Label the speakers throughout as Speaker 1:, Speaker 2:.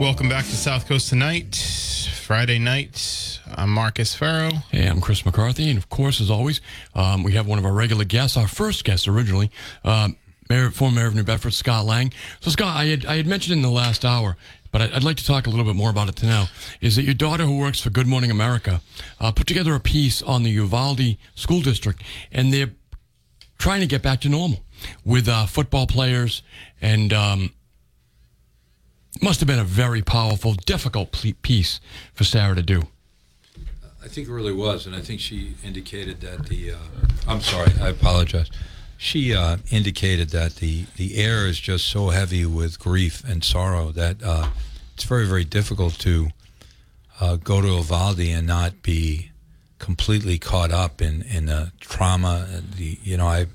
Speaker 1: Welcome back to South Coast tonight, Friday night. I'm Marcus Ferro.
Speaker 2: Hey, I'm Chris McCarthy, and of course, as always, um, we have one of our regular guests, our first guest originally, uh, Mayor, former Mayor of New Bedford, Scott Lang. So, Scott, I had, I had mentioned in the last hour, but I'd, like to talk a little bit more about it to now. Is that your daughter, who works for Good Morning America, uh, put together a piece on the Uvalde School District, and they're trying to get back to normal with uh, football players and. Um, must have been a very powerful, difficult piece for Sara to do.
Speaker 3: I think it really was, and I think she indicated that the. Uh, I'm sorry, I apologize. She uh, indicated that the the air is just so heavy with grief and sorrow that uh, it's very very difficult to uh, go to Uvalde and not be completely caught up in in the trauma. The you know I.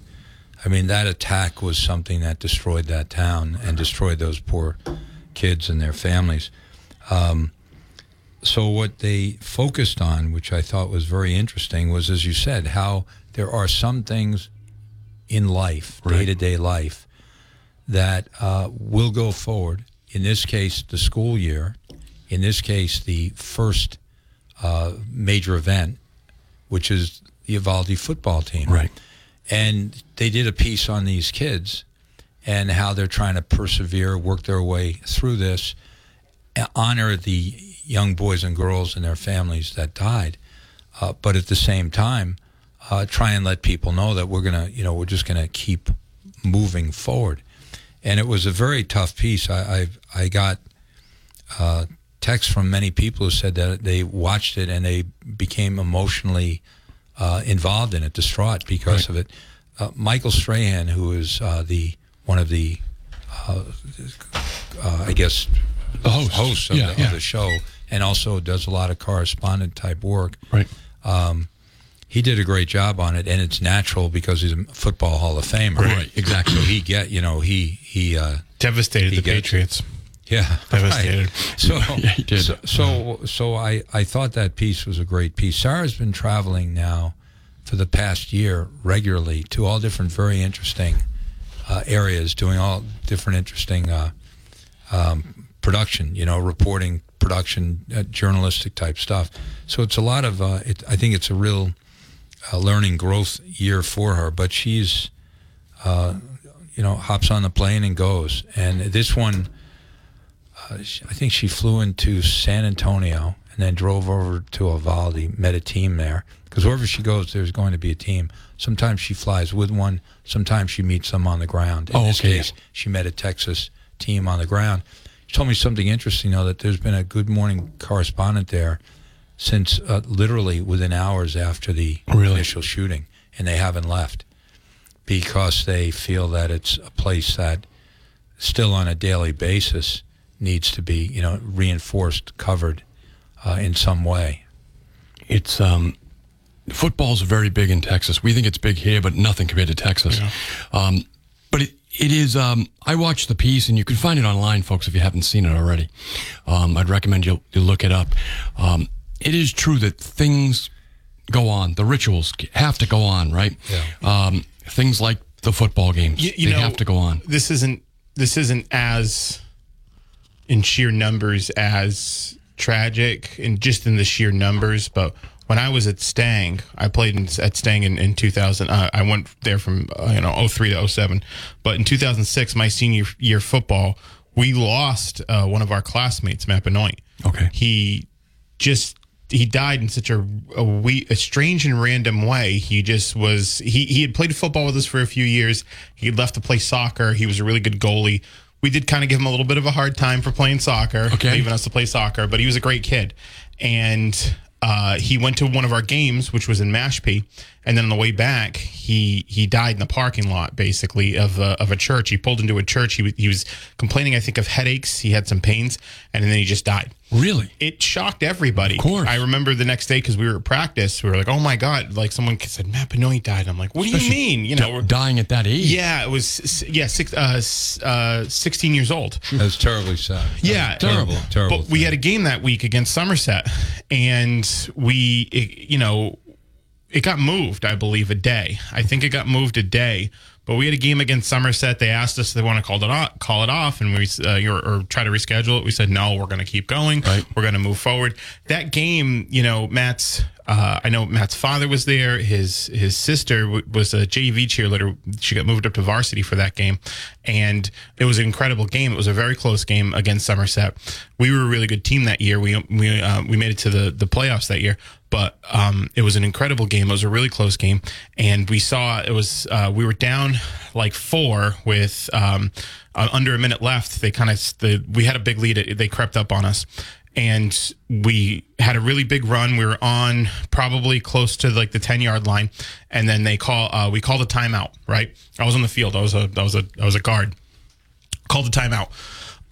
Speaker 3: I mean that attack was something that destroyed that town and destroyed those poor kids and their families. Um, so what they focused on, which I thought was very interesting, was as you said, how there are some things in life, day to day life, that uh, will go forward. In this case, the school year. In this case, the first uh, major event, which is the Uvalde football team.
Speaker 2: Right.
Speaker 3: And they did a piece on these kids and how they're trying to persevere, work their way through this, honor the young boys and girls and their families that died, uh, but at the same time, uh, try and let people know that we're gonna, you know, we're just gonna keep moving forward. And it was a very tough piece. I I, I got uh, texts from many people who said that they watched it and they became emotionally uh, involved in it, distraught because right. of it. Uh, Michael Strahan, who is uh, the one of the, uh, uh, I guess,
Speaker 2: the host.
Speaker 3: hosts of, yeah, the, yeah. of, the, show, and also does a lot of correspondent type work.
Speaker 2: Right.
Speaker 3: Um, he did a great job on it, and it's natural because he's a football Hall of Famer.
Speaker 2: Right. Exactly.
Speaker 3: So he get you know he he uh,
Speaker 1: devastated he the gets, Patriots.
Speaker 3: Yeah,
Speaker 1: devastated.
Speaker 3: Right. So
Speaker 2: yeah, he did.
Speaker 3: So, so so I I thought that piece was a great piece. Sara's been traveling now for the past year regularly to all different very interesting uh, areas, doing all different interesting uh, um, production, you know, reporting, production, uh, journalistic type stuff. So it's a lot of, uh, it, I think it's a real uh, learning growth year for her, but she's, uh, you know, hops on the plane and goes. And this one, I think she flew into San Antonio and then drove over to Uvalde, met a team there. Because wherever she goes, there's going to be a team. Sometimes she flies with one. Sometimes she meets them on the ground. In
Speaker 2: oh,
Speaker 3: this
Speaker 2: okay.
Speaker 3: case, she met a Texas team on the ground. She told me something interesting, though, that there's been a Good Morning correspondent there since uh, literally within hours after the
Speaker 2: really?
Speaker 3: initial shooting, and they haven't left because they feel that it's a place that still on a daily basis needs to be, you know, reinforced, covered uh, in some way.
Speaker 2: It's um, football's very big in Texas. We think it's big here, but nothing compared to Texas. Yeah. Um, but it, it is. Um, I watched the piece, and you can find it online, folks, if you haven't seen it already. Um, I'd recommend you, you look it up. Um, it is true that things go on. The rituals have to go on, right?
Speaker 3: Yeah.
Speaker 2: Um, things like the football games, you, you they know, have to go on.
Speaker 1: This isn't. This isn't as in sheer numbers as tragic, and just in the sheer numbers, but when I was at Stang, I played in, at Stang in, in 2000. Uh, I went there from uh, you know 03 to 07. But in 2006, my senior year football, we lost uh, one of our classmates, Matt Benoit.
Speaker 2: Okay.
Speaker 1: He just he died in such a a, we, a strange and random way. He just was he he had played football with us for a few years. He left to play soccer. He was a really good goalie. We did kind of give him a little bit of a hard time for playing soccer,
Speaker 2: okay.
Speaker 1: leaving us to play soccer, but he was a great kid. And uh, he went to one of our games, which was in Mashpee, and then on the way back, he he died in the parking lot, basically of a, of a church. He pulled into a church. He was, he was complaining, I think, of headaches. He had some pains, and then he just died.
Speaker 2: Really?
Speaker 1: It shocked everybody. Of
Speaker 2: course.
Speaker 1: I remember the next day because we were at practice. We were like, "Oh my god!" Like someone said, "Matt Benoit died." I'm like, "What do you mean?" You know, we're-
Speaker 2: Dying at that age.
Speaker 1: yeah, it was yeah, six, uh, uh, 16 years old.
Speaker 3: That's terribly sad.
Speaker 1: Yeah,
Speaker 3: terrible,
Speaker 1: and-
Speaker 3: terrible.
Speaker 1: But we had a game that week against Somerset, and we, it, you know, it got moved. I believe a day. I think it got moved a day. But we had a game against Somerset. They asked us if they want to call it off, call it off, and we uh, or, or try to reschedule it. We said no. We're going to keep going.
Speaker 2: Right.
Speaker 1: We're going to move forward. That game, you know, Matt's. Uh, I know Matt's father was there. His his sister w- was a JV cheerleader. She got moved up to varsity for that game, and it was an incredible game. It was a very close game against Somerset. We were a really good team that year. We we uh, we made it to the the playoffs that year, but um, it was an incredible game. It was a really close game, and we saw it was uh, we were down like four with um, uh, under a minute left. They kind of the we had a big lead. They crept up on us and we had a really big run. We were on probably close to like the ten yard line, and then they call. Uh, we called a timeout. Right, I was on the field. I was a I was a I was a guard. Called a timeout.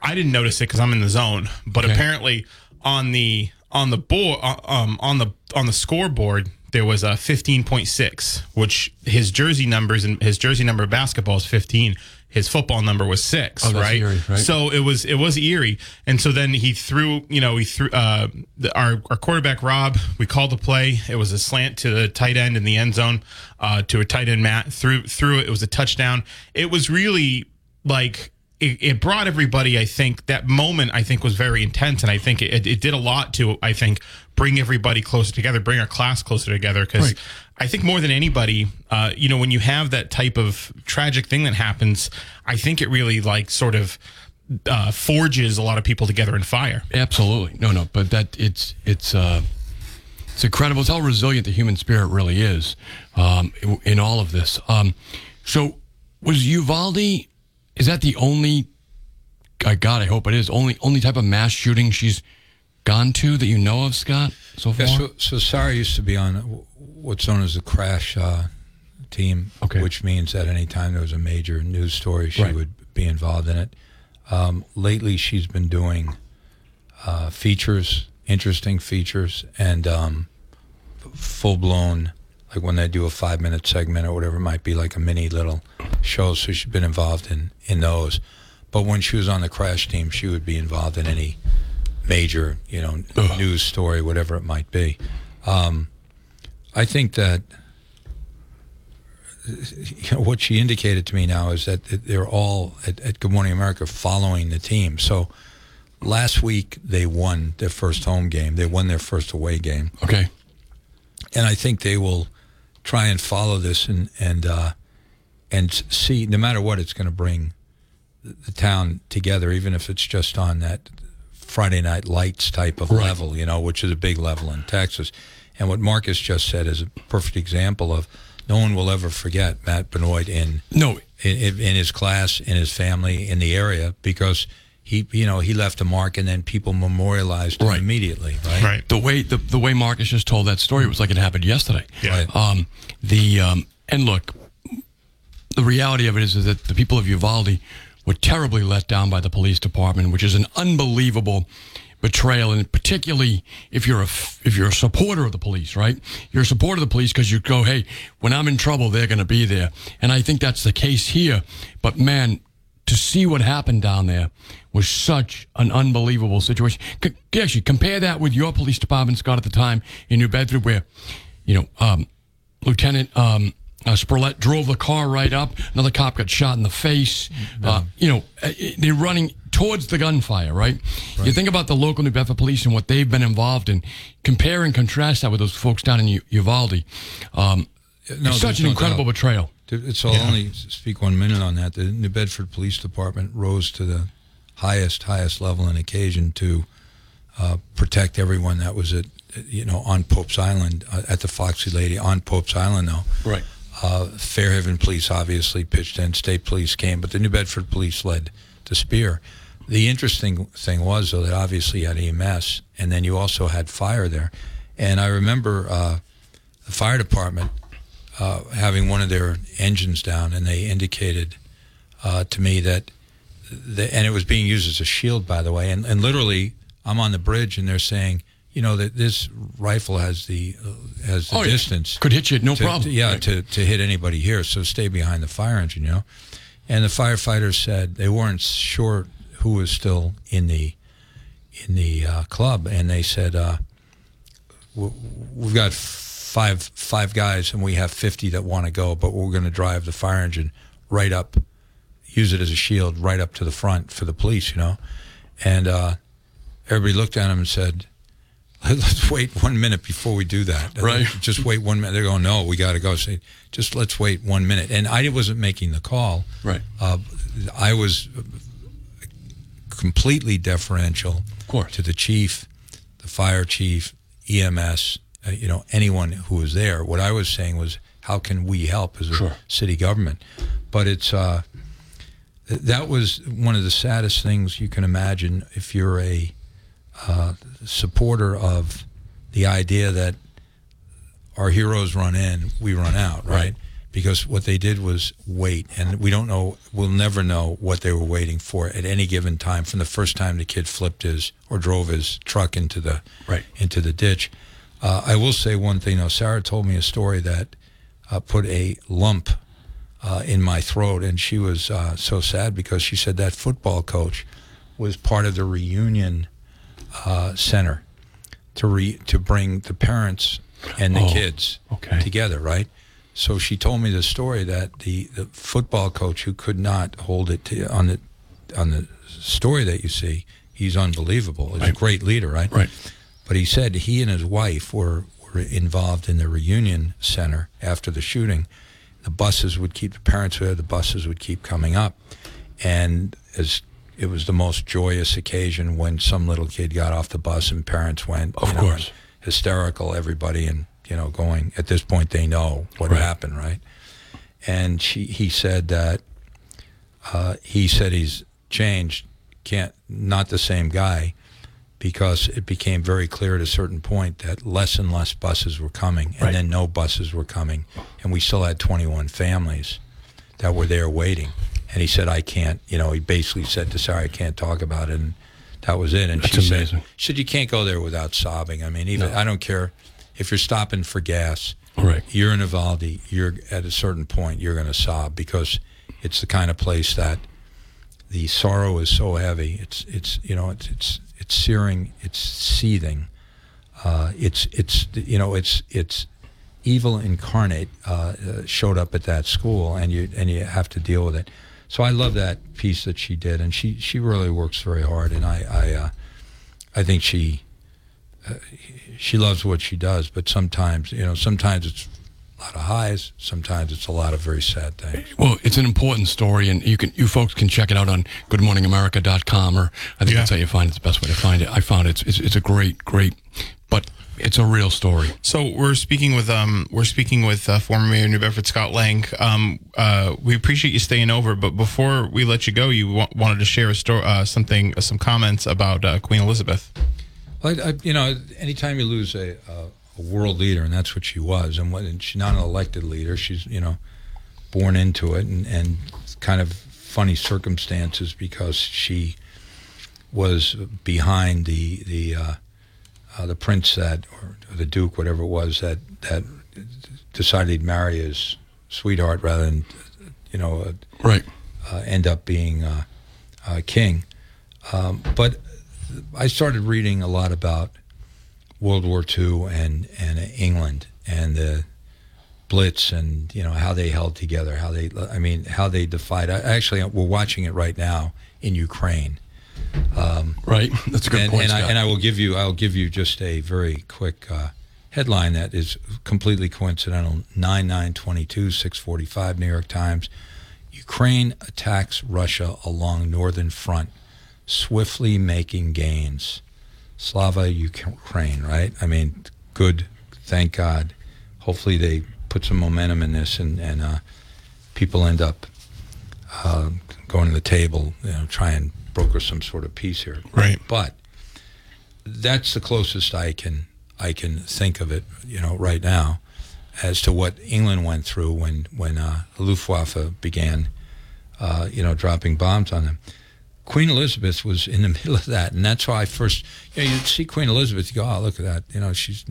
Speaker 1: I didn't notice it because I'm in the zone, but
Speaker 2: Okay.
Speaker 1: apparently on the on the board um on the on the scoreboard there was a 15.6 which his jersey numbers and his jersey number of basketball is 15 his football number was six
Speaker 2: Oh,
Speaker 1: right?
Speaker 2: eerie, right?
Speaker 1: so it was it was eerie and so then he threw you know he threw uh the, our our quarterback rob we called the play it was a slant to the tight end in the end zone uh to a tight end matt threw threw it it was a touchdown it was really like it, it brought everybody i think that moment i think was very intense and i think it, it did a lot to i think bring everybody closer together bring our class closer together because
Speaker 2: Right.
Speaker 1: i think more than anybody uh, you know when you have that type of tragic thing that happens i think it really like sort of uh, forges a lot of people together in fire
Speaker 2: Absolutely. No, no, but that it's it's uh it's incredible. It's how resilient the human spirit really is um, in, all of this. Um, so was Uvalde? Is that the only? God, I hope it is only only type of mass shooting she's gone to that you know of, Scott. So far,
Speaker 3: Yeah, so, so Sara used to be on what's known as the crash uh, team,
Speaker 2: Okay.
Speaker 3: which means that any time there was a major news story, she
Speaker 2: Right.
Speaker 3: would be involved in it. Um, lately, she's been doing uh, features, interesting features, and um, full blown, like when they do a five minute segment or whatever it might be, like a mini little show. So she's been involved in, in those. But when she was on the crash team, she would be involved in any major, you know,
Speaker 2: Ugh.
Speaker 3: news story, whatever it might be. Um, I think that you know, what she indicated to me now is that they're all at, at Good Morning America following the team. So last week they won their first home game. They won their first away game,
Speaker 2: okay,
Speaker 3: and I think they will try and follow this and and uh, and see no matter what it's going to bring the town together, even if it's just on that Friday Night Lights type of
Speaker 2: Right.
Speaker 3: level, you know, which is a big level in Texas. And what Marcus just said is a perfect example of no one will ever forget Matt Benoit in
Speaker 2: no,
Speaker 3: in in his class, in his family, in the area because he, you know, he left a mark, and then people memorialized him
Speaker 2: Right.
Speaker 3: immediately, right?
Speaker 1: right
Speaker 2: the way the, the way Marcus just told that story was like it happened yesterday.
Speaker 1: Yeah.
Speaker 3: Right.
Speaker 2: Um, the um, and look, the reality of it is, is that the people of Uvalde were terribly let down by the police department, which is an unbelievable betrayal, and particularly if you're a if you're a supporter of the police, right? You're a supporter of the police because you go, hey, when I'm in trouble, they're going to be there, and I think that's the case here. But man, to see what happened down there was such an unbelievable situation. C- actually, compare that with your police department, Scott, at the time in New Bedford, where you know um, Lieutenant um, uh, Spurlett drove the car right up. Another cop got shot in the face. Uh, you know, uh, they're running towards the gunfire, right? You think about the local New Bedford police and what they've been involved in. Compare and contrast that with those folks down in U- Uvalde. Um,
Speaker 3: No,
Speaker 2: it's such an
Speaker 3: no
Speaker 2: incredible
Speaker 3: doubt.
Speaker 2: betrayal.
Speaker 3: It's I'll only speak one minute on that. The New Bedford Police Department rose to the highest, highest level and occasion to uh, protect everyone that was at, you know, on Pope's Island, uh, at the Foxy Lady on Pope's Island, though.
Speaker 2: Right.
Speaker 3: Uh, Fairhaven Police obviously pitched in, State Police came, but the New Bedford Police led the spear. The interesting thing was, though, that obviously you had EMS, and then you also had fire there. And I remember uh, the fire department uh, having one of their engines down, and they indicated uh, to me that, the, and it was being used as a shield, by the way. And, and literally, I'm on the bridge, and they're saying, you know, that this rifle has the uh, has the
Speaker 2: Oh, yeah.
Speaker 3: distance
Speaker 2: Could hit you, no
Speaker 3: to-
Speaker 2: problem.
Speaker 3: to- yeah,
Speaker 2: Right.
Speaker 3: to, to hit anybody here. So stay behind the fire engine, you know. And the firefighters said they weren't sure who was still in the in the uh, club, and they said uh, we've got five five guys, and we have fifty that want to go, but we're going to drive the fire engine right up, use it as a shield right up to the front for the police, you know. And uh, everybody looked at him and said. Let's wait one minute before we do that.
Speaker 2: Right.
Speaker 3: Just wait one minute. They're going, no, we got to go. Say, just let's wait one minute. And I wasn't making the call.
Speaker 2: Right.
Speaker 3: Uh, I was completely deferential
Speaker 2: Of course.
Speaker 3: to the chief, the fire chief, EMS, uh, you know, anyone who was there. What I was saying was, how can we help as a
Speaker 2: Sure.
Speaker 3: city government? But it's uh, that was one of the saddest things you can imagine if you're a uh, supporter of the idea that our heroes run in, we run out, right?
Speaker 2: Right.
Speaker 3: Because what they did was wait, and we don't know, we'll never know what they were waiting for at any given time from the first time the kid flipped his or drove his truck into the
Speaker 2: Right.
Speaker 3: into the ditch. Uh, I will say one thing though. Sara told me a story that uh, put a lump uh, in my throat, and she was uh, so sad because she said that football coach was part of the reunion uh, center to re- to bring the parents and the
Speaker 2: Oh,
Speaker 3: kids
Speaker 2: okay.
Speaker 3: together, right? So she told me the story that the, the football coach who could not hold it to, on the on the story that you see, he's unbelievable. He's a great leader, right?
Speaker 2: Right.
Speaker 3: But he said he and his wife were, were involved in the reunion center after the shooting. The buses would keep the parents there. The buses would keep coming up, and as it was the most joyous occasion when some little kid got off the bus and parents went,
Speaker 2: Of
Speaker 3: you know,
Speaker 2: course.
Speaker 3: hysterical. Everybody and you know going at this point they know what
Speaker 2: Right.
Speaker 3: happened, right? And she he said that uh, he said he's changed, can't not the same guy because it became very clear at a certain point that less and less buses were coming, and
Speaker 2: Right.
Speaker 3: then no buses were coming, and we still had 21 families that were there waiting. And he said, "I can't," you know. He basically said to Sara, "I can't talk about it," and that was it. And
Speaker 2: That's
Speaker 3: she said,
Speaker 2: amazing.
Speaker 3: "She said you can't go there without sobbing. I mean, even
Speaker 2: No.
Speaker 3: I don't care if you're stopping for gas.
Speaker 2: Right.
Speaker 3: You're in Uvalde. You're at a certain point, you're going to sob because it's the kind of place that the sorrow is so heavy. It's it's you know it's it's it's searing. It's seething. Uh, it's it's you know it's it's evil incarnate uh, uh, showed up at that school, and you and you have to deal with it. So I love that piece that she did, and she she really works very hard, and I I uh, I think she uh, she loves what she does, but sometimes you know sometimes it's a lot of highs, sometimes it's a lot of very sad things.
Speaker 2: Well, it's an important story, and you can you folks can check it out on GoodMorningAmerica.com, or I think
Speaker 1: Yeah.
Speaker 2: that's how you find it. The best way to find it. I found it. It's, it's a great, great, but it's a real story.
Speaker 1: So we're speaking with um we're speaking with uh, former Mayor of New Bedford Scott Lang. Um, uh, we appreciate you staying over, but before we let you go, you wa- wanted to share a story, uh, something, some comments about uh, Queen Elizabeth.
Speaker 3: Well, I, I, you know, anytime you lose a, a, world leader, and that's what she was, and, when, and she's not an elected leader, she's you know born into it, and, and kind of funny circumstances because she was behind the the uh, uh, the prince that or the duke, whatever it was, that that decided he'd marry his sweetheart rather than you know uh,
Speaker 2: Right.
Speaker 3: uh, end up being uh, uh, king. Um, but I started reading a lot about World War II and and England and the Blitz and you know how they held together, how they I mean how they defied. I, actually, we're watching it right now in Ukraine.
Speaker 2: Right. That's a good
Speaker 3: and,
Speaker 2: point.
Speaker 3: and I and I will give you I'll give you just a very quick uh, headline that is completely coincidental. Nine nine twenty two six forty five New York Times. Ukraine attacks Russia along northern front, swiftly making gains. Slava Ukraine, right? I mean, good. Thank God. Hopefully they put some momentum in this, and and uh, people end up uh, going to the table, you know, try and broker some sort of peace here.
Speaker 1: Right.
Speaker 3: But that's the closest I can I can think of it, you know, right now, as to what England went through when when uh, Luftwaffe began, uh, you know, dropping bombs on them. Queen Elizabeth was in the middle of that, and that's why I first, you know, you see Queen Elizabeth, you go, oh, look at that, you know, she's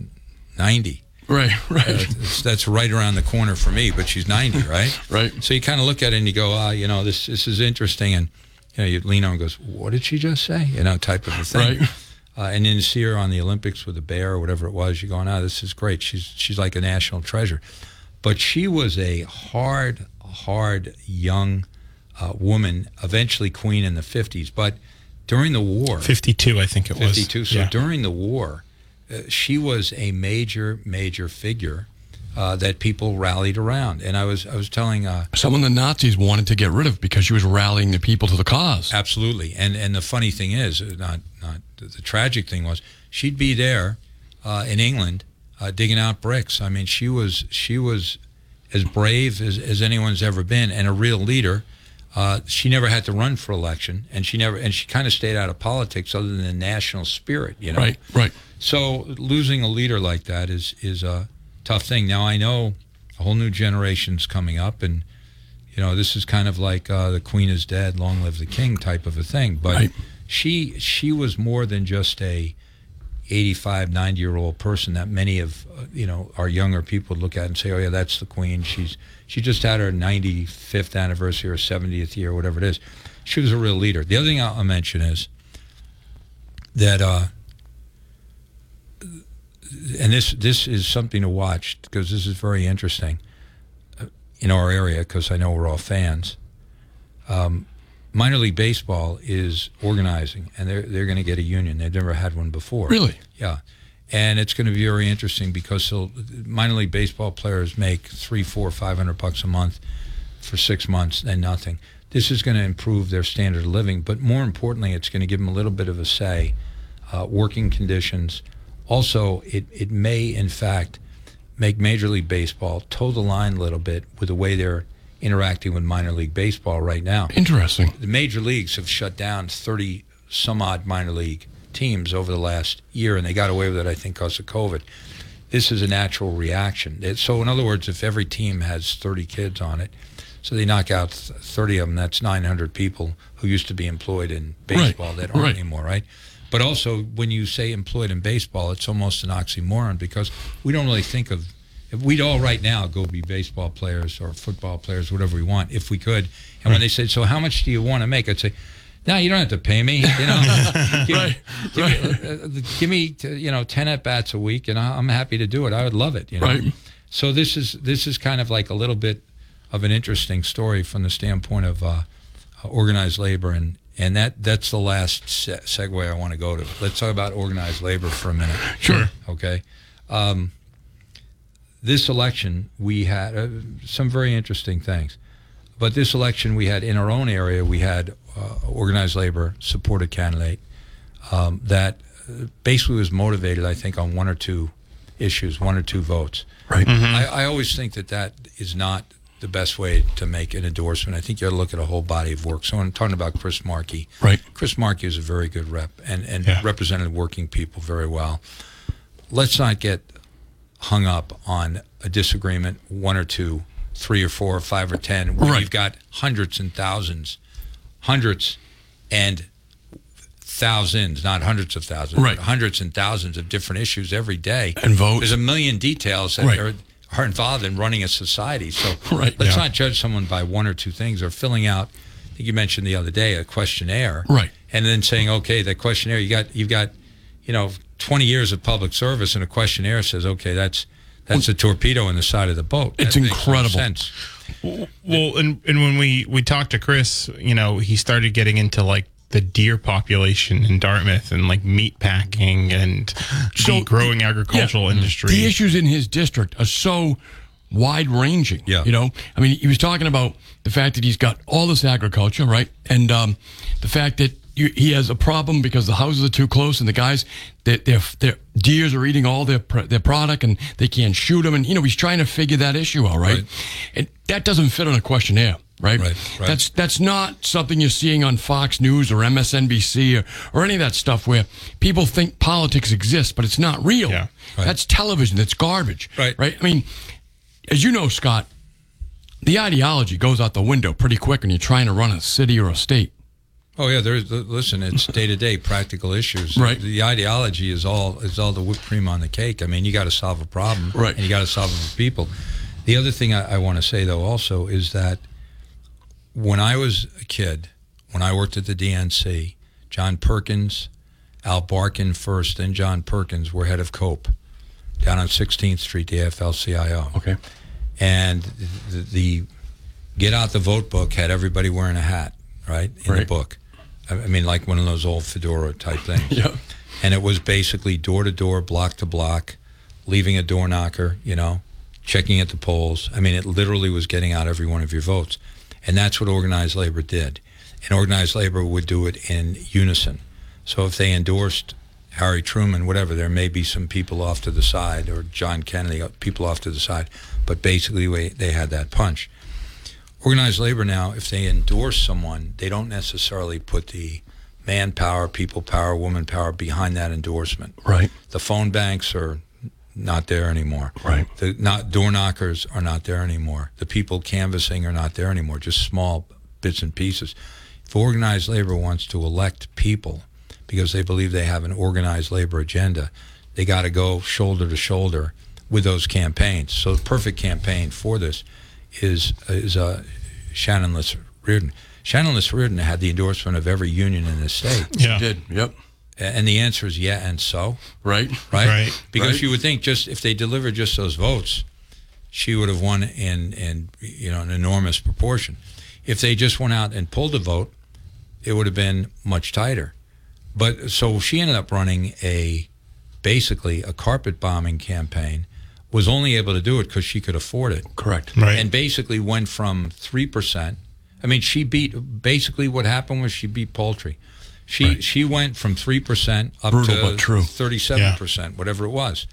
Speaker 3: ninety.
Speaker 2: Right, right,
Speaker 3: Uh, that's right around the corner for me, but she's ninety, right?
Speaker 2: right.
Speaker 3: So you kind of look at it and you go, ah, you know, this this is interesting, and you know, you lean on and goes, what did she just say? You know, type of a thing.
Speaker 2: Right.
Speaker 3: Uh, and then you see her on the Olympics with a bear or whatever it was. You're going, ah, this is great. She's she's like a national treasure. But she was a hard, hard young uh, woman, eventually queen in the 50s. But during the war,
Speaker 1: 52, I think it was.
Speaker 3: 52. So
Speaker 1: Yeah.
Speaker 3: during the war, uh, she was a major, major figure uh, that people rallied around. And I was I was telling. Uh,
Speaker 2: Someone the Nazis wanted to get rid of because she was rallying the people to the cause.
Speaker 3: Absolutely, and and the funny thing is, uh, not not the, the tragic thing was, she'd be there uh, in England uh, digging out bricks. I mean, she was she was as brave as, as anyone's ever been, and a real leader. Uh, she never had to run for election, and she never and she kind of stayed out of politics, other than the national spirit. You know,
Speaker 2: Right, right.
Speaker 3: so losing a leader like that is is a tough thing. Now I know a whole new generation's coming up, and you know this is kind of like uh, the Queen is dead, long live the King type of a thing. But
Speaker 2: Right.
Speaker 3: she she was more than just a 85, 90 year old person that many of uh, you know our younger people look at and say, oh yeah, that's the Queen. She's she just had her 95th anniversary or 70th year, whatever it is. She was a real leader. The other thing I'll mention is that. Uh, and this this is something to watch because this is very interesting uh, in our area because I know we're all fans. Um, minor league baseball is organizing, and they're they're going to get a union. They've never had one before.
Speaker 2: Really?
Speaker 3: Yeah, and it's going to be very interesting because they'll- minor league baseball players make three, four, five hundred bucks a month for six months and nothing. This is going to improve their standard of living, but more importantly, it's going to give them a little bit of a say, uh, working conditions. Also, it, it may, in fact, make Major League Baseball toe the line a little bit with the way they're interacting with minor league baseball right now.
Speaker 2: Interesting.
Speaker 3: The major leagues have shut down 30 some odd minor league teams over the last year, and they got away with it, I think, because of COVID. This is a natural reaction. It- So, in other words, if every team has 30 kids on it, so they knock out 30 of them, that's 900 people who used to be employed in baseball that aren't
Speaker 2: right.
Speaker 3: anymore, right? But also, when you say employed in baseball, it's almost an oxymoron because we don't really think of. If we'd all right now go be baseball players or football players, whatever we want, if we could. And when they said, "So how much do you want to make?" I'd say, "No, you don't have to pay me. You know, give,
Speaker 2: Right,
Speaker 3: give me, uh, give me, t- you know, ten at bats a week, and I'm happy to do it. I would love it. You know.
Speaker 2: Right.
Speaker 3: So this is this is kind of like a little bit of an interesting story from the standpoint of uh, organized labor, and and that that's the last se- segue I want to go to. Let's talk about organized labor for a minute.
Speaker 2: Sure.
Speaker 3: Okay. Um, this election, we had uh, some very interesting things. But this election, we had in our own area, we had uh, organized labor supported candidate um, that uh, basically was motivated, I think, on one or two issues, one or two votes.
Speaker 2: Right.
Speaker 3: I, I always think that that is not the best way to make an endorsement. I think you got to look at a whole body of work. So I'm talking about Chris Markey.
Speaker 2: Right.
Speaker 3: Chris Markey is a very good rep and, and
Speaker 1: Yeah.
Speaker 3: represented working people very well. Let's not get hung up on a disagreement, one or two, three or four, or five or ten, where
Speaker 2: Right.
Speaker 3: you've got hundreds and thousands, hundreds and thousands, not hundreds of thousands,
Speaker 2: Right.
Speaker 3: hundreds and thousands of different issues every day.
Speaker 2: And votes.
Speaker 3: There's a million details that
Speaker 2: Right.
Speaker 3: are, are involved in running a society. So
Speaker 2: Right.
Speaker 3: let's
Speaker 1: Yeah.
Speaker 3: not judge someone by one or two things or filling out. I think you mentioned the other day a questionnaire,
Speaker 2: Right.
Speaker 3: And then saying, okay, that questionnaire you got, you've got, you know, 20 years of public service, and a questionnaire says, okay, that's that's a torpedo in the side of the boat.
Speaker 2: It's
Speaker 3: That makes no
Speaker 2: incredible.
Speaker 3: Sense.
Speaker 1: Well, and and when we we talked to Chris, you know, he started getting into like the deer population in Dartmouth and like meat packing and
Speaker 2: So-
Speaker 1: the growing agricultural
Speaker 2: Yeah.
Speaker 1: industry.
Speaker 2: The issues in his district are so wide ranging.
Speaker 3: Yeah.
Speaker 2: You know, I mean, he was talking about the fact that he's got all this agriculture, right? And um, the fact that you, he has a problem because the houses are too close and the guys, their, their, deers are eating all their their product and they can't shoot them. And, you know, he's trying to figure that issue out, right?
Speaker 3: Right.
Speaker 2: And that doesn't fit on a questionnaire. right?
Speaker 3: Right, right.
Speaker 2: That's that's not something you're seeing on Fox News or MSNBC or, or any of that stuff where people think politics exists, but it's not real.
Speaker 1: Yeah.
Speaker 3: Right.
Speaker 2: That's television. That's garbage.
Speaker 3: Right.
Speaker 2: Right. I mean, as you know, Scott, the ideology goes out the window pretty quick when you're trying to run a city or a state.
Speaker 3: Oh yeah, there's listen. It's day to day practical issues.
Speaker 2: Right.
Speaker 3: The ideology is all is all the whipped cream on the cake. I mean, you got to solve a problem,
Speaker 2: Right.
Speaker 3: And you got to solve it for people. The other thing I, I want to say though also is that when I was a kid, when I worked at the DNC, John Perkins, Al Barkan first, then John Perkins were head of COPE down on 16th Street, the AFL-CIO
Speaker 2: Okay.
Speaker 3: and the, the get out the vote book had everybody wearing a hat, right? In the book. I mean, like one of those old fedora type things.
Speaker 2: Yeah.
Speaker 3: And it was basically door to door, block to block, leaving a door knocker, you know, checking at the polls. I mean, it literally was getting out every one of your votes. And that's what organized labor did. And organized labor would do it in unison. So if they endorsed Harry Truman, whatever, there may be some people off to the side, or John Kennedy, uh, people off to the side. But basically, they had that punch. Organized labor now, if they endorse someone, they don't necessarily put the manpower, people power, woman power behind that endorsement.
Speaker 2: Right.
Speaker 3: The phone banks are not there anymore.
Speaker 2: Right.
Speaker 3: The not door knockers are not there anymore. The people canvassing are not there anymore. Just small bits and pieces. If organized labor wants to elect people because they believe they have an organized labor agenda, they got to go shoulder to shoulder with those campaigns. So the perfect campaign for this is is uh, Shannon Liss Riordan. Shannon Liss Riordan had the endorsement of every union in the state,
Speaker 1: Yeah.
Speaker 2: Did. Yep.
Speaker 3: and the answer is yeah, and so
Speaker 2: Right.
Speaker 3: right?
Speaker 1: Right.
Speaker 3: Because
Speaker 2: Right.
Speaker 3: you would think just if they delivered just those votes, she would have won in in you know an enormous proportion. If they just went out and pulled a vote, it would have been much tighter. But so she ended up running a basically a carpet bombing campaign. Was only able to do it because she could afford it
Speaker 2: Correct.
Speaker 1: Right.
Speaker 3: and basically went from three percent. I mean, she beat basically what happened was she beat Palfrey. She she went from three percent up
Speaker 2: Brutal,
Speaker 3: to
Speaker 2: but true.
Speaker 3: thirty-seven percent, whatever it was,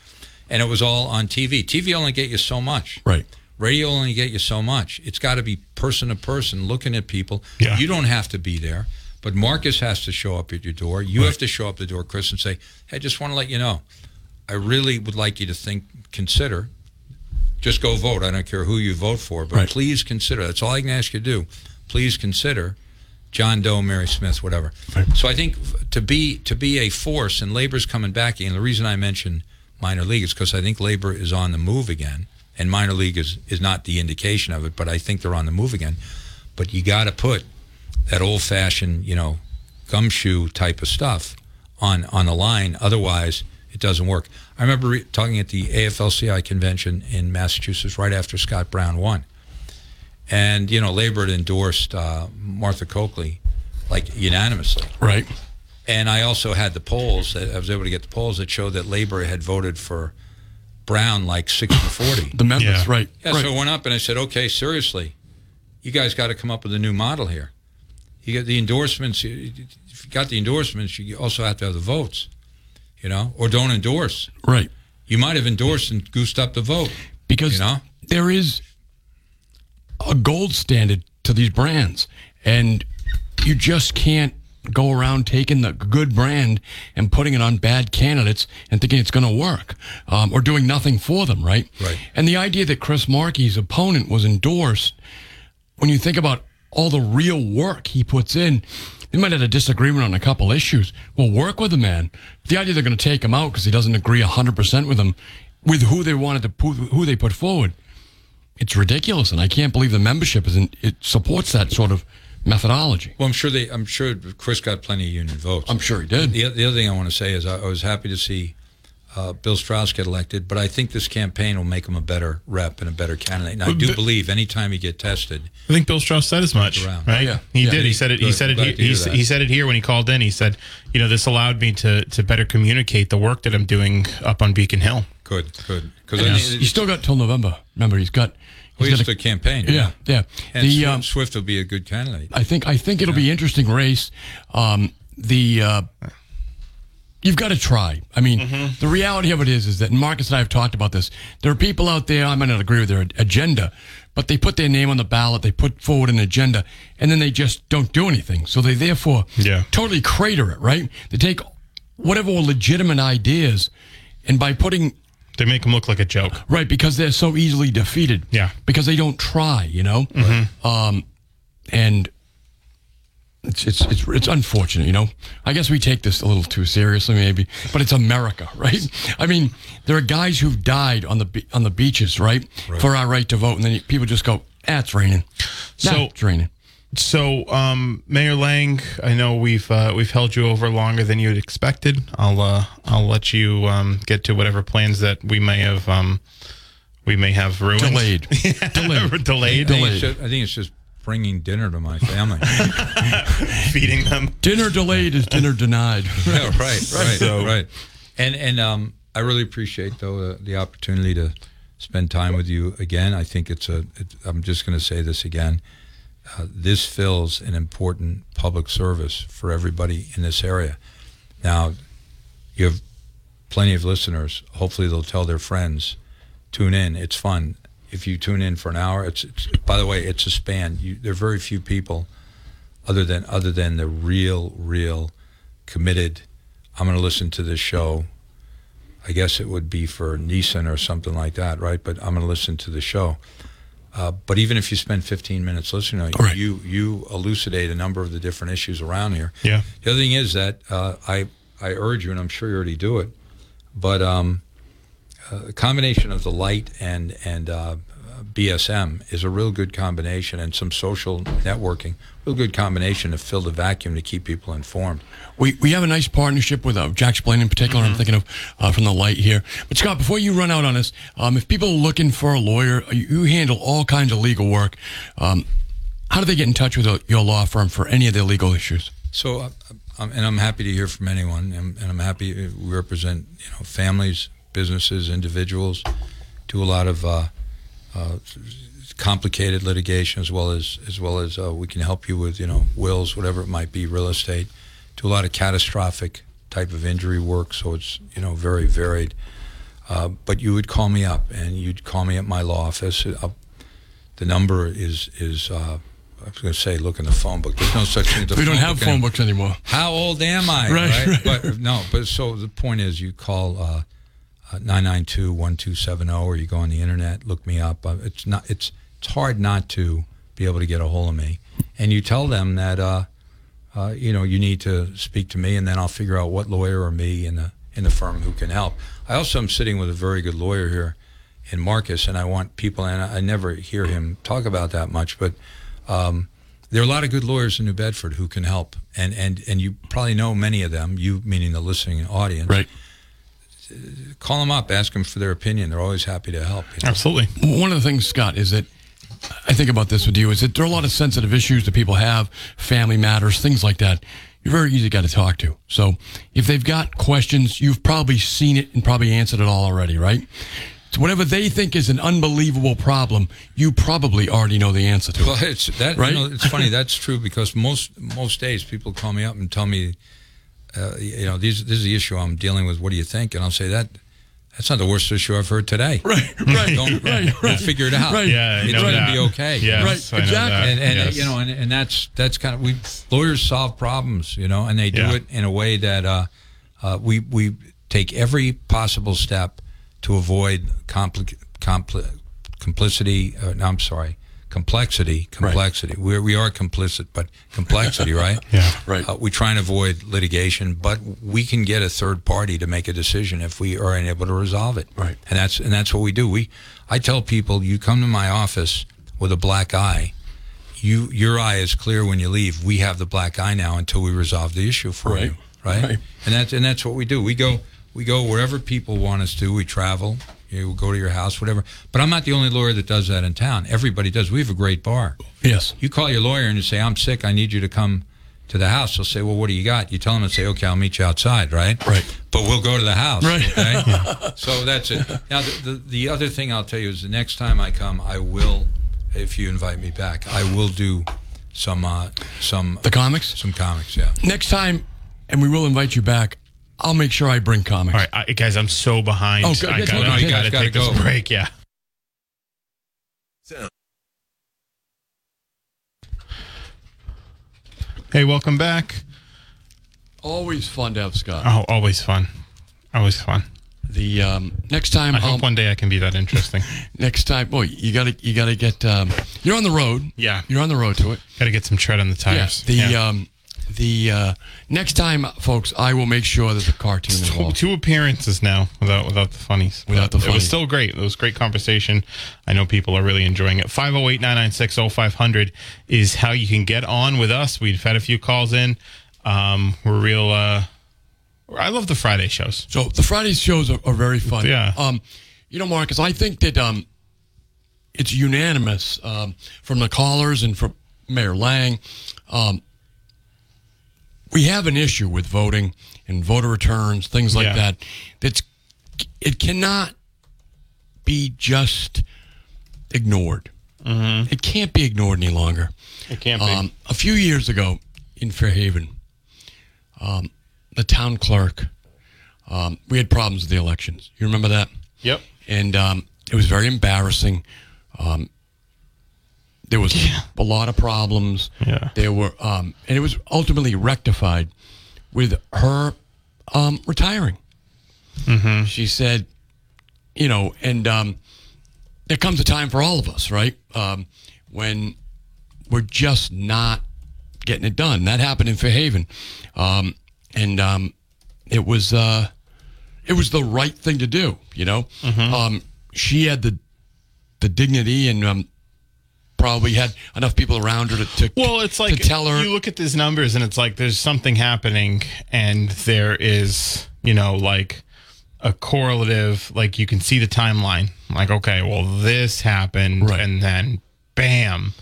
Speaker 3: and it was all on TV. TV only get you so much.
Speaker 2: Right.
Speaker 3: Radio only get you so much. It's got to be person to person, looking at people.
Speaker 1: Yeah.
Speaker 3: You don't have to be there, but Marcus has to show up at your door. You have to show up the door, Chris, and say, "Hey, I just want to let you know, I really would like you to think, consider, just go vote. I don't care who you vote for, but
Speaker 2: Right.
Speaker 3: please consider. That's all I can ask you to do. Please consider John Doe, Mary Smith, whatever. So I think to be to be a force, and labor's coming back. And the reason I mention minor league is because I think labor is on the move again, and minor league is is not the indication of it, but I think they're on the move again. But you got to put that old fashioned, you know, gumshoe type of stuff on on the line. Otherwise, it doesn't work. I remember re- talking at the AFL-CIO convention in Massachusetts right after Scott Brown won, and you know, Labor had endorsed uh, Martha Coakley like unanimously.
Speaker 2: Right.
Speaker 3: And I also had the polls. that- I was able to get the polls that showed that Labor had voted for Brown like 60-40.
Speaker 2: The members.
Speaker 1: Yeah.
Speaker 2: Right.
Speaker 3: Yeah,
Speaker 2: right.
Speaker 3: so I went up and I said, okay, seriously, you guys got to come up with a new model here. You get the endorsements. If you got the endorsements, you also have to have the votes, you know, or don't endorse.
Speaker 2: right.
Speaker 3: You might have endorsed and goosed up the vote.
Speaker 2: because
Speaker 3: You know?
Speaker 2: there is a gold standard to these brands and you just can't go around taking the good brand and putting it on bad candidates and thinking it's going to work um, or doing nothing for them right
Speaker 3: Right.
Speaker 2: and the idea that chris markey's opponent was endorsed when you think about all the real work he puts in they might have a disagreement on a couple issues. Well, work with the man. The idea they're going to take him out because he doesn't agree 100% with them, with who they wanted to put, who they put forward, it's ridiculous. And I can't believe the membership isn't, it supports that sort of methodology.
Speaker 3: Well, I'm sure they. I'm sure Chris got plenty of union votes.
Speaker 2: I'm sure he did.
Speaker 3: The, the other thing I want to say is I, I was happy to see uh, Bill Strauss get elected, but I think this campaign will make him a better rep and a better candidate. And I do
Speaker 1: But-
Speaker 3: believe anytime you get tested,
Speaker 1: I think Bill Strauss said as much,
Speaker 3: Around.
Speaker 1: right?
Speaker 2: Yeah.
Speaker 1: He
Speaker 2: Yeah.
Speaker 1: did. He said it. He said it.
Speaker 3: Glad
Speaker 1: He, he, he said it here when he called in. He said, "You know, this allowed me to to better communicate the work that I'm doing up on Beacon Hill."
Speaker 3: good, good, because
Speaker 2: And he's, he's still got till November. Remember, he's got.
Speaker 3: well,
Speaker 2: He's
Speaker 3: he's
Speaker 2: got
Speaker 3: the campaign.
Speaker 2: a, yeah, yeah.
Speaker 3: And
Speaker 2: The,
Speaker 3: Swift,
Speaker 2: um,
Speaker 3: Swift will be a good candidate.
Speaker 2: I think I think it'll be interesting race. Um, the uh, you've got to try. I mean, the reality of it is is that Marcus and I have talked about this. There are people out there. I might not agree with their agenda, but they put their name on the ballot, they put forward an agenda, and then they just don't do anything. So they therefore
Speaker 1: Yeah.
Speaker 2: totally crater it, right? They take whatever were legitimate ideas, and by putting
Speaker 1: They make them look like a joke.
Speaker 2: right because they're so easily defeated,
Speaker 1: Yeah.
Speaker 2: because they don't try, you know, um, and it's it's it's it's unfortunate, you know. I guess we take this a little too seriously, maybe, but it's America, right? I mean, there are guys who've died on the on the beaches, right, for our right to vote, and then people just go, "Ah, it's raining."
Speaker 1: So-
Speaker 2: nah, it's raining.
Speaker 1: So, um, Mayor Lang, I know we've uh, we've held you over longer than you had expected. I'll uh, I'll let you um, get to whatever plans that we may have um, we may have ruined,
Speaker 2: Delayed.
Speaker 1: delayed, delayed,
Speaker 3: I think, it's just, I think it's just bringing dinner to my family.
Speaker 1: feeding them.
Speaker 2: Dinner delayed is dinner denied.
Speaker 3: yeah, right, right,
Speaker 1: So-
Speaker 3: right. And and um, I really appreciate though uh, the opportunity to spend time with you again. I think it's a. It, I'm just going to say this again. Uh, this fills an important public service for everybody in this area. Now, you have plenty of listeners. Hopefully, they'll tell their friends. Tune in. It's fun. If you tune in for an hour, it's. it's by the way, it's a span. You, there are very few people, other than other than the real, real, committed. I'm going to listen to this show. I guess it would be for Nissan or something like that, right? But I'm going to listen to the show. Uh, but even if you spend 15 minutes listening,
Speaker 2: Right.
Speaker 3: you you elucidate a number of the different issues around here.
Speaker 1: Yeah.
Speaker 3: The other thing is that uh, I I urge you, and I'm sure you already do it, but um, a combination of the light and and uh, BSM is a real good combination, and some social networking, real good combination to fill the vacuum to keep people informed.
Speaker 2: We, we have a nice partnership with uh, Jack Spillane in particular. I'm thinking of uh, from the light here. But Scott, before you run out on us, um, if people are looking for a lawyer, you, you handle all kinds of legal work. Um, how do they get in touch with uh, your law firm for any of their legal issues?
Speaker 3: So, uh, um, and I'm happy to hear from anyone, and, and I'm happy uh, we represent you know families, businesses, individuals, do a lot of uh, uh, complicated litigation as well as as well as uh, we can help you with you know wills, whatever it might be, real estate. Do a lot of catastrophic type of injury work, so it's you know very varied. Uh, but you would call me up, and you'd call me at my law office. Uh, the number is is. Uh, I was going to say look in the phone book. There's no such thing as a
Speaker 2: We don't have
Speaker 3: book
Speaker 2: phone
Speaker 3: anymore.
Speaker 2: books anymore.
Speaker 3: How old am I?
Speaker 2: Right, right.
Speaker 3: But no, but so the point is you call uh, 992-1270 or you go on the internet, look me up. Uh, it's not it's it's hard not to be able to get a hold of me. And you tell them that uh, uh, you know, you need to speak to me and then I'll figure out what lawyer or me in the in the firm who can help. I also am sitting with a very good lawyer here in Marcus and I want people and I, I never hear him talk about that much, but um, there are a lot of good lawyers in New Bedford who can help, and and and you probably know many of them. You meaning the listening audience.
Speaker 2: Right.
Speaker 3: Call them up, ask them for their opinion. They're always happy to help. you know.
Speaker 1: Absolutely.
Speaker 2: One of the things, Scott, is that I think about this with you is that there are a lot of sensitive issues that people have, family matters, things like that. You're very easy guy to talk to. So if they've got questions, you've probably seen it and probably answered it all already, right? So whatever they think is an unbelievable problem, you probably already know the answer to.
Speaker 3: Well,
Speaker 2: it.
Speaker 3: it's that.
Speaker 2: Right?
Speaker 3: You know, it's funny. That's true because most most days people call me up and tell me, uh, you know, these, this is the issue I'm dealing with. What do you think? And I'll say that. That's not the worst issue I've heard today.
Speaker 2: Right, right,
Speaker 3: Don't,
Speaker 2: right,
Speaker 3: We'll
Speaker 2: right.
Speaker 3: figure it out.
Speaker 2: Right.
Speaker 1: Yeah,
Speaker 3: it's going to be okay.
Speaker 1: Yes,
Speaker 2: Right, exactly.
Speaker 1: that.
Speaker 3: and, and
Speaker 1: Yes.
Speaker 3: you know, and, and that's that's kind of we lawyers solve problems, you know, and they do
Speaker 1: Yeah.
Speaker 3: it in a way that uh, uh, we we take every possible step to avoid compli- compli- complicity. Uh, no, I'm sorry, complexity. Complexity. We're, we are complicit, but complexity, right?
Speaker 1: Yeah.
Speaker 2: Right.
Speaker 3: Uh, we try and avoid litigation, but we can get a third party to make a decision if we are unable to resolve it.
Speaker 2: Right.
Speaker 3: And that's and that's what we do. We I tell people you come to my office with a black eye. You your eye is clear when you leave. We have the black eye now until we resolve the issue for
Speaker 2: Right.
Speaker 3: you. Right?
Speaker 2: Right.
Speaker 3: And that's and that's what we do. We go we go wherever people want us to. We travel. You go to your house, whatever. But I'm not the only lawyer that does that in town. Everybody does. We have a great bar.
Speaker 2: Yes.
Speaker 3: You call your lawyer and you say, I'm sick, I need you to come to the house. They'll say, Well, what do you got? You tell them and say, Okay, I'll meet you outside, right?
Speaker 2: Right.
Speaker 3: But we'll go to the house.
Speaker 2: Right.
Speaker 3: Okay? so that's it. Now, the, the, the other thing I'll tell you is the next time I come, I will, if you invite me back, I will do some, uh, some,
Speaker 2: The comics?
Speaker 3: some comics, yeah.
Speaker 2: Next time, and we will invite you back, I'll make sure I bring comics.
Speaker 1: All right, I, guys, I'm so behind.
Speaker 2: Oh, good.
Speaker 1: I gotta, gotta, take
Speaker 3: go.
Speaker 1: this break. Yeah. So. Hey, welcome back.
Speaker 2: Always fun to have Scott.
Speaker 1: Oh, always fun. Always fun.
Speaker 2: The um, next time,
Speaker 1: I hope
Speaker 2: um,
Speaker 1: one day I can be that interesting.
Speaker 2: next time, boy, you gotta you gotta get. Um, you're on the road.
Speaker 1: Yeah,
Speaker 2: you're on the road to it.
Speaker 1: Gotta get some tread on the tires.
Speaker 2: Yeah, the
Speaker 1: yeah.
Speaker 2: Um, the uh, next time, folks, I will make sure that the cartoon
Speaker 1: Two,
Speaker 2: involved.
Speaker 1: two appearances now without without the funnies.
Speaker 2: Without the
Speaker 1: But It was still great. It was great conversation. I know people are really enjoying it. 508 996 0500 is how you can get on with us. We've had a few calls in. Um, we're real. Uh, I love the Friday shows.
Speaker 2: So the Friday shows are, are very fun.
Speaker 1: Yeah.
Speaker 2: Um, you know, Marcus, I think that um, it's unanimous um, from the callers and from Mayor Lang. Um, we have an issue with voting and voter returns, things like
Speaker 1: Yeah.
Speaker 2: that. That's it cannot be just ignored.
Speaker 1: Mm-hmm.
Speaker 2: It can't be ignored any longer.
Speaker 1: It can't be.
Speaker 2: Um, a few years ago in Fairhaven, um, the town clerk, um, we had problems with the elections. You remember that?
Speaker 1: yep.
Speaker 2: And um, it was very embarrassing. Um, there was a lot of problems.
Speaker 1: Yeah.
Speaker 2: There were, um, and it was ultimately rectified with her um, retiring.
Speaker 1: Mm-hmm.
Speaker 2: She said, you know, and um, there comes a time for all of us, right? Um, when we're just not getting it done. That happened in Fairhaven, um, and um, it was uh, it was the right thing to do. You know, um, she had the the dignity and um, probably had enough people around her to, to
Speaker 1: Well, it's like
Speaker 2: tell her.
Speaker 1: you look at these numbers and it's like there's something happening, and there is, you know, like a correlative. Like you can see the timeline. Like, okay, well, this happened,
Speaker 2: Right.
Speaker 1: and then bam,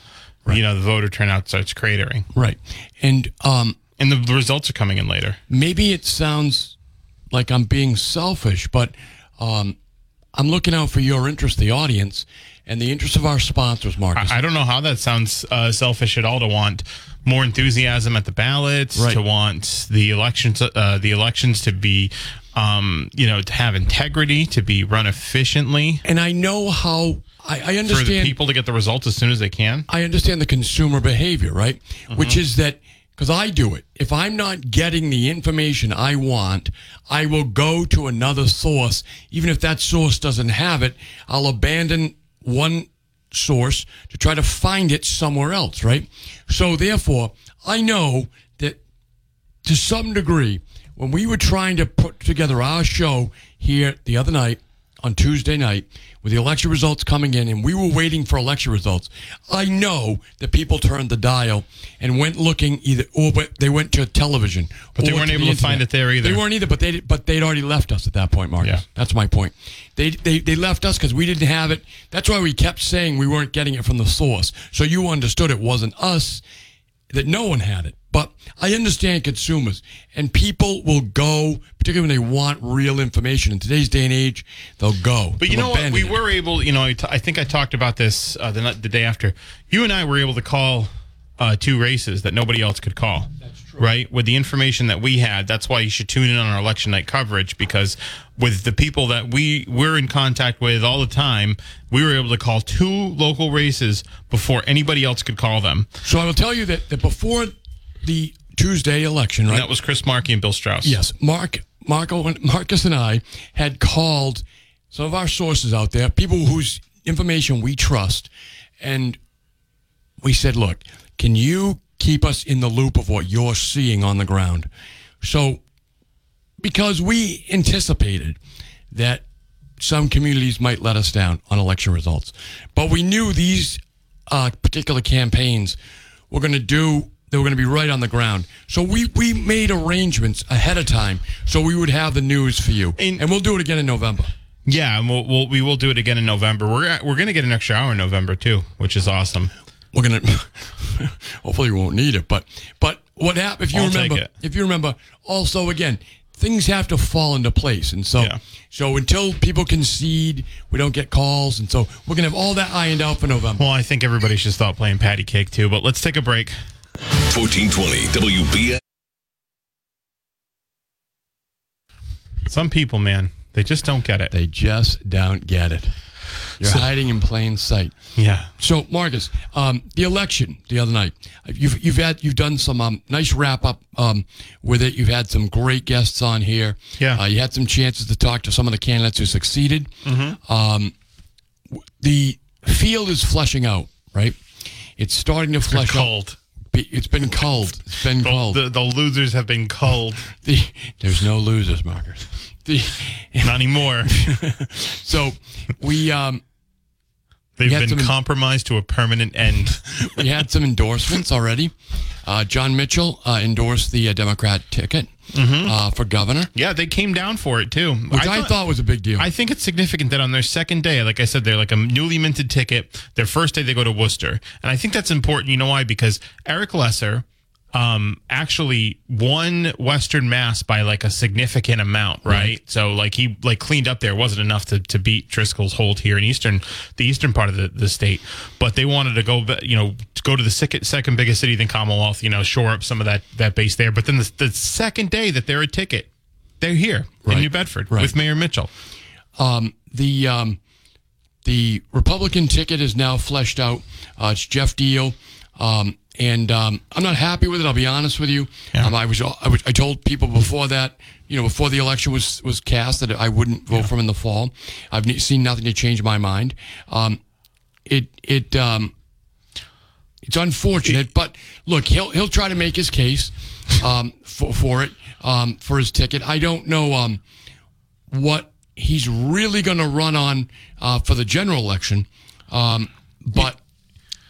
Speaker 1: you know, the voter turnout starts cratering,
Speaker 2: right, and um,
Speaker 1: and the, the results are coming in later.
Speaker 2: maybe it sounds like I'm being selfish, but um, I'm looking out for your interest, the audience, and the interest of our sponsors, Marcus.
Speaker 1: I don't know how that sounds uh, selfish at all to want more enthusiasm at the ballots,
Speaker 2: Right.
Speaker 1: to want the elections, uh, the elections to be, um, you know, to have integrity, to be run efficiently,
Speaker 2: and I know how I, I
Speaker 1: for the
Speaker 2: understand.
Speaker 1: people to get the results as soon as they can.
Speaker 2: I understand the consumer behavior, right? Which is that because I do it. If I'm not getting the information I want, I will go to another source. Even if that source doesn't have it, I'll abandon one source to try to find it somewhere else, right? So therefore, I know that to some degree, when we were trying to put together our show here the other night on Tuesday night, with the election results coming in, and we were waiting for election results, I know that people turned the dial and went looking either, or but they went to television,
Speaker 1: But they weren't
Speaker 2: the
Speaker 1: able to find it there either.
Speaker 2: They weren't either, but they but they'd already left us at that point, Marcus.
Speaker 1: Yeah.
Speaker 2: That's my point. They they they left us because we didn't have it. That's why we kept saying we weren't getting it from the source. So you understood it wasn't us that no one had it. But I understand consumers and people will go, particularly when they want real information. In today's day and age, they'll go.
Speaker 1: But you know what? We
Speaker 2: it.
Speaker 1: were able, you know, I, t- I think I talked about this uh, the, the day after. You and I were able to call uh, two races that nobody else could call. That's true. Right? With the information that we had. That's why you should tune in on our election night coverage because with the people that we we're in contact with all the time, we were able to call two local races before anybody else could call them.
Speaker 2: So I will tell you that, that before the Tuesday election, right?
Speaker 1: And that was Chris Markey and Bill Straus.
Speaker 2: Yes, Mark, Marco, and Marcus, and I had called some of our sources out there, people whose information we trust, and we said, "Look, can you keep us in the loop of what you're seeing on the ground?" So, because we anticipated that some communities might let us down on election results, but we knew these uh, particular campaigns were going to do they were going to be right on the ground. So we we made arrangements ahead of time so we would have the news for you,
Speaker 1: And-
Speaker 2: and, we'll do it again in November.
Speaker 1: Yeah, and we'll, we'll we will do it again in November. We're we're going to get an extra hour in November too, which is awesome.
Speaker 2: We're gonna hopefully we won't need it, but but what happened if you
Speaker 1: I'll
Speaker 2: remember if you remember also again things have to fall into place and so
Speaker 1: Yeah.
Speaker 2: so until people concede we don't get calls and so we're gonna have all that ironed out for November.
Speaker 1: Well, I think everybody should stop playing patty cake too. But let's take a break.
Speaker 4: 1420 WBS.
Speaker 1: Some people, man, they just don't get it.
Speaker 2: They just don't get it. You're hiding in plain sight.
Speaker 1: Yeah.
Speaker 2: So, Marcus, um, the election the other night, you've you've had you've done some um, nice wrap up um, with it. You've had some great guests on here.
Speaker 1: Yeah.
Speaker 2: uh, you had some chances to talk to some of the candidates who succeeded. Um, w- the field is fleshing out, right? It's starting to flesh
Speaker 1: Cold.
Speaker 2: out. It's been cold. It's been cold.
Speaker 1: The, the losers have been cold.
Speaker 2: The, there's no losers, Marcus.
Speaker 1: Not anymore.
Speaker 2: so we um,
Speaker 1: They've been
Speaker 2: some-
Speaker 1: compromised to a permanent end.
Speaker 2: we had some endorsements already. Uh, Jon Mitchell uh, endorsed the uh, Democrat ticket uh, for governor,
Speaker 1: Yeah, they came down for it too.
Speaker 2: which I, thought, was a big deal.
Speaker 1: I think it's significant that on their second day, like I said, they're like a newly minted ticket. Their first day, they go to Worcester, and I think that's important. You know why? Because Eric Lesser um, actually won Western Mass by like a significant amount, right? So like he like cleaned up there. It wasn't enough to, to beat Driscoll's hold here in eastern the eastern part of the, the state, but they wanted to go, you know, to go to the second second biggest city than Commonwealth, you know, shore up some of that that base there. But then the, the second day that they're a ticket, they're here
Speaker 2: Right.
Speaker 1: in New Bedford
Speaker 2: Right.
Speaker 1: with Mayor Mitchell.
Speaker 2: um, the um, the Republican ticket is now fleshed out. Uh, it's Geoff Diehl, um, and um, I'm not happy with it. I'll be honest with you. Um, I was I was I told people before that you know before the election was was cast that I wouldn't vote for him in the fall. I've seen nothing to change my mind. Um, it it um, it's unfortunate, but look, he'll he'll try to make his case um, for for it um, for his ticket. I don't know um, what he's really going to run on uh, for the general election, um, but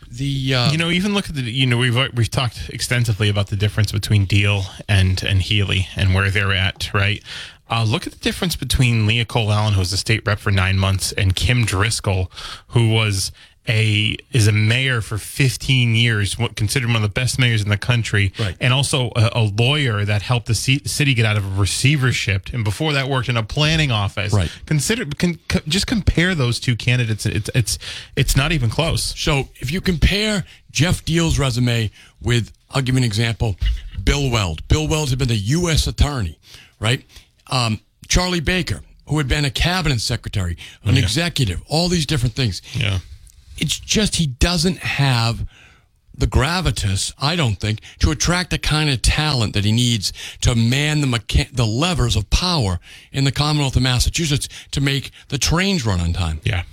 Speaker 2: the uh,
Speaker 1: You know, even look at the. You know, we've we've talked extensively about the difference between Diehl and and Healey and where they're at, right? Uh, look at the difference between Leah Cole Allen, who was a state rep for nine months, and Kim Driscoll, who was a is a mayor for 15 years, what- considered one of the best mayors in the country,
Speaker 2: Right.
Speaker 1: and also a, a lawyer that helped the ci- city get out of a receivership, and before that worked in a planning office.
Speaker 2: Right.
Speaker 1: Consider, can, c- just compare those two candidates. It's it's it's not even close.
Speaker 2: So if you compare Geoff Diehl's resume with, I'll give you an example, Bill Weld. Bill Weld had been the U.S. attorney, right? Um, Charlie Baker, who had been a cabinet secretary, an executive, all these different things.
Speaker 1: Yeah.
Speaker 2: It's just he doesn't have the gravitas, I don't think, to attract the kind of talent that he needs to man the mecha- the levers of power in the Commonwealth of Massachusetts to make the trains run on time.
Speaker 1: Yeah.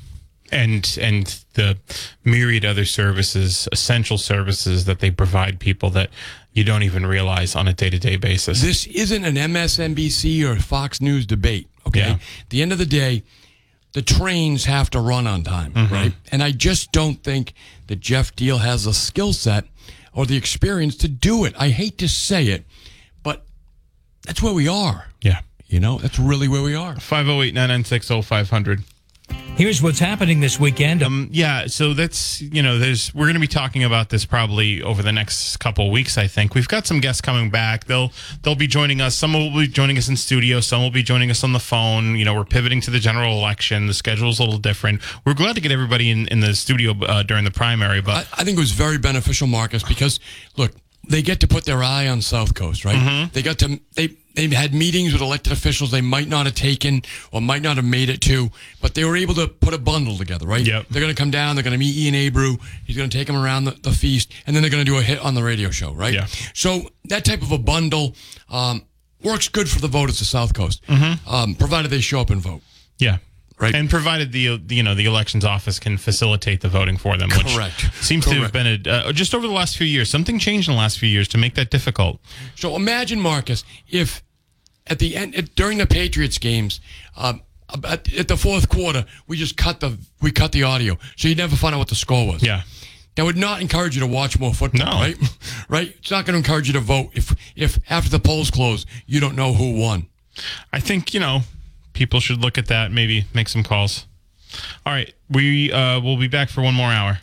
Speaker 1: And and the myriad other services, essential services that they provide people that you don't even realize on a day to day basis.
Speaker 2: This isn't an MSNBC or Fox News debate. Okay.
Speaker 1: Yeah.
Speaker 2: At the end of the day, the trains have to run on time, mm-hmm. right? And I just don't think that Geoff Diehl has the skill set or the experience to do it. I hate to say it, but that's where we are.
Speaker 1: yeah.
Speaker 2: You know, that's really where we are.
Speaker 1: 508 996 0500.
Speaker 5: Here's what's happening this weekend.
Speaker 1: Um, yeah, so that's you know, there's we're going to be talking about this probably over the next couple of weeks. I think we've got some guests coming back. They'll they'll be joining us. Some will be joining us in studio. Some will be joining us on the phone. You know, we're pivoting to the general election. The schedule's a little different. We're glad to get everybody in in the studio uh, during the primary, but
Speaker 2: I, I think it was very beneficial, Marcus, because look, they get to put their eye on South Coast, right? They got to they they had meetings with elected officials they might not have taken or might not have made it to, but they were able to put a bundle together, right?
Speaker 1: Yep.
Speaker 2: They're going to come down. They're going to meet Ian Abreu. He's going to take them around the, the feast, and then they're going to do a hit on the radio show, right?
Speaker 1: Yeah.
Speaker 2: So that type of a bundle um, works good for the voters of South Coast, um, provided they show up and vote.
Speaker 1: Yeah.
Speaker 2: Right.
Speaker 1: And provided the you know the elections office can facilitate the voting for them, which
Speaker 2: Correct.
Speaker 1: seems to have been a, uh, just over the last few years. Something changed in the last few years to make that difficult.
Speaker 2: So imagine, Marcus, if at the end at, during the Patriots games, um, at, at the fourth quarter, we just cut the we cut the audio, so you never find out what the score was.
Speaker 1: Yeah.
Speaker 2: That would not encourage you to watch more football,
Speaker 1: No.
Speaker 2: right? right? It's not going to encourage you to vote if if after the polls close, you don't know who won.
Speaker 1: I think you know people should look at that. Maybe make some calls. All right, we uh, will be back for one more hour.